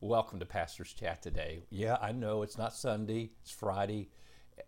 Welcome to Pastor's Chat today. Yeah, I know it's not Sunday, it's Friday,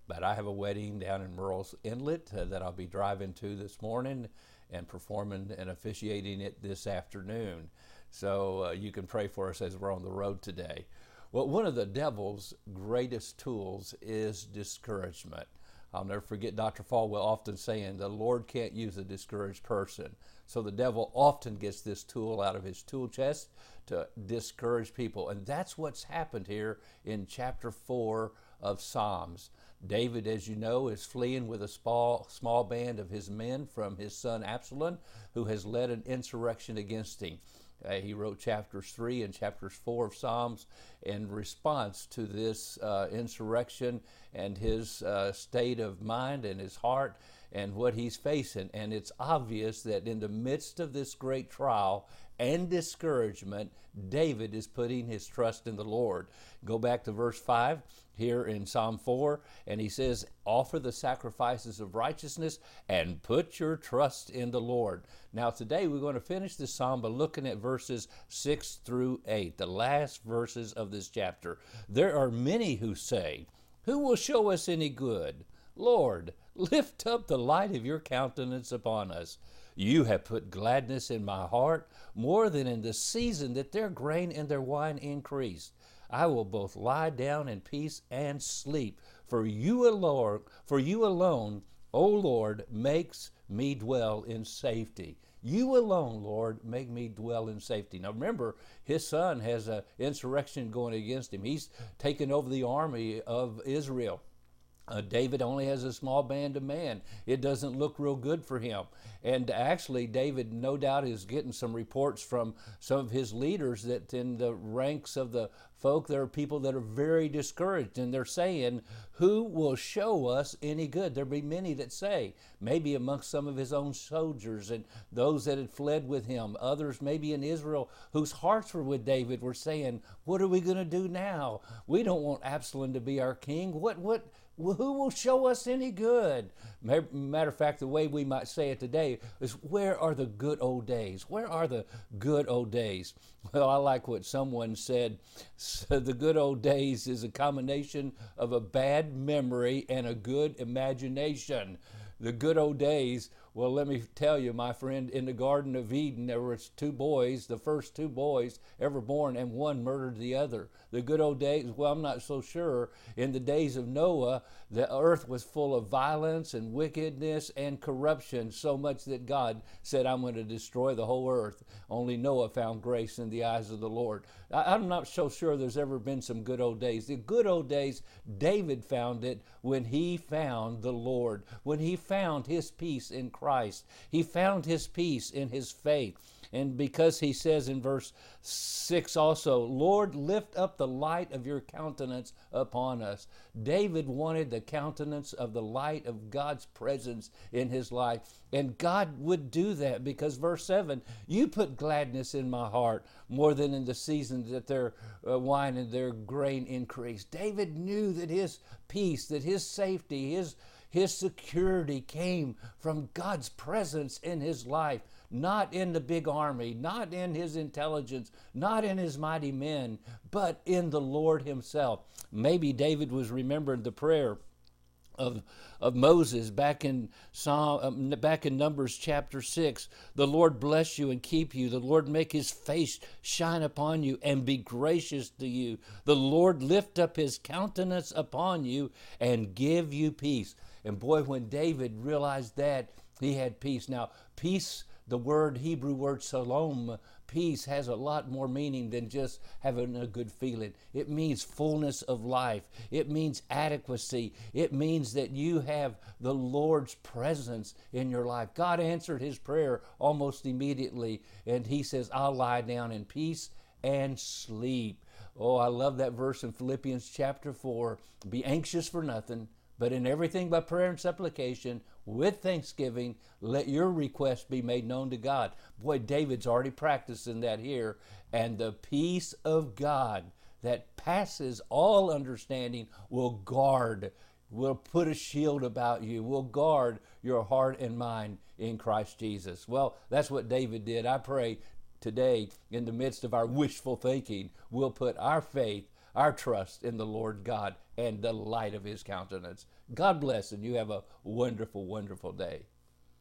but I have a wedding down in Murrells Inlet uh, that I'll be driving to this morning and performing and officiating it this afternoon. So uh, you can pray for us as we're on the road today. Well, one of the devil's greatest tools is discouragement. I'll never forget Dr. Falwell often saying, The Lord can't use a discouraged person. So the devil often gets this tool out of his tool chest to discourage people. And that's what's happened here in chapter 4 of Psalms. David, as you know, is fleeing with a small, small band of his men from his son Absalom, who has led an insurrection against him. Uh, he wrote chapters 3 and chapters 4 of Psalms in response to this uh, insurrection and his uh, state of mind and his heart and what he's facing. And it's obvious that in the midst of this great trial and discouragement, David is putting his trust in the Lord. Go back to verse 5 here in Psalm 4, and he says, Offer the sacrifices of righteousness and put your trust in the Lord. Now, today we're going to finish this psalm by looking at verses 6 through 8, the last verses of this chapter. There are many who say, Who will show us any good? Lord, lift up the light of your countenance upon us. You have put gladness in my heart more than in the season that their grain and their wine increased. I will both lie down in peace and sleep. For you alone, for you alone, O Lord, makes me dwell in safety. You alone, Lord, make me dwell in safety. Now remember, his son has an insurrection going against him. He's taken over the army of Israel. Uh, David only has a small band of men. It doesn't look real good for him. And actually, David, no doubt, is getting some reports from some of his leaders that in the ranks of the folk, there are people that are very discouraged and they're saying, Who will show us any good? There'll be many that say, maybe amongst some of his own soldiers and those that had fled with him, others maybe in Israel whose hearts were with David were saying, What are we going to do now? We don't want Absalom to be our king. What, what, who will show us any good? Matter of fact, the way we might say it today is, where are the good old days? Where are the good old days? Well, I like what someone said. The good old days is a combination of a bad memory and a good imagination. The good old days well, let me tell you, my friend, in the Garden of Eden, there was two boys, the first two boys ever born, and one murdered the other. The good old days, well, I'm not so sure. In the days of Noah, the earth was full of violence and wickedness and corruption, so much that God said, I'm going to destroy the whole earth. Only Noah found grace in the eyes of the Lord. I'm not so sure there's ever been some good old days. The good old days, David found it when he found the Lord, when he found his peace in Christ. He found his peace in his faith. And because he says in verse 6 also, Lord, lift up the light of your countenance upon us. David wanted the countenance of the light of God's presence in his life. And God would do that because verse 7 you put gladness in my heart more than in the season that their uh, wine and their grain increased. David knew that his peace, that his safety, his his security came from God's presence in his life, not in the big army, not in his intelligence, not in his mighty men, but in the Lord himself. Maybe David was remembering the prayer of, of Moses back in Psalm, um, back in Numbers chapter six. The Lord bless you and keep you. The Lord make His face shine upon you and be gracious to you. The Lord lift up His countenance upon you and give you peace. And boy, when David realized that, he had peace. Now, peace, the word, Hebrew word shalom, peace has a lot more meaning than just having a good feeling. It means fullness of life, it means adequacy, it means that you have the Lord's presence in your life. God answered his prayer almost immediately, and he says, I'll lie down in peace and sleep. Oh, I love that verse in Philippians chapter 4. Be anxious for nothing but in everything by prayer and supplication, with thanksgiving, let your request be made known to God. Boy, David's already practicing that here. And the peace of God that passes all understanding will guard, will put a shield about you, will guard your heart and mind in Christ Jesus. Well, that's what David did. I pray today, in the midst of our wishful thinking, we'll put our faith, our trust in the Lord God and the light of His countenance. God bless, and you have a wonderful, wonderful day.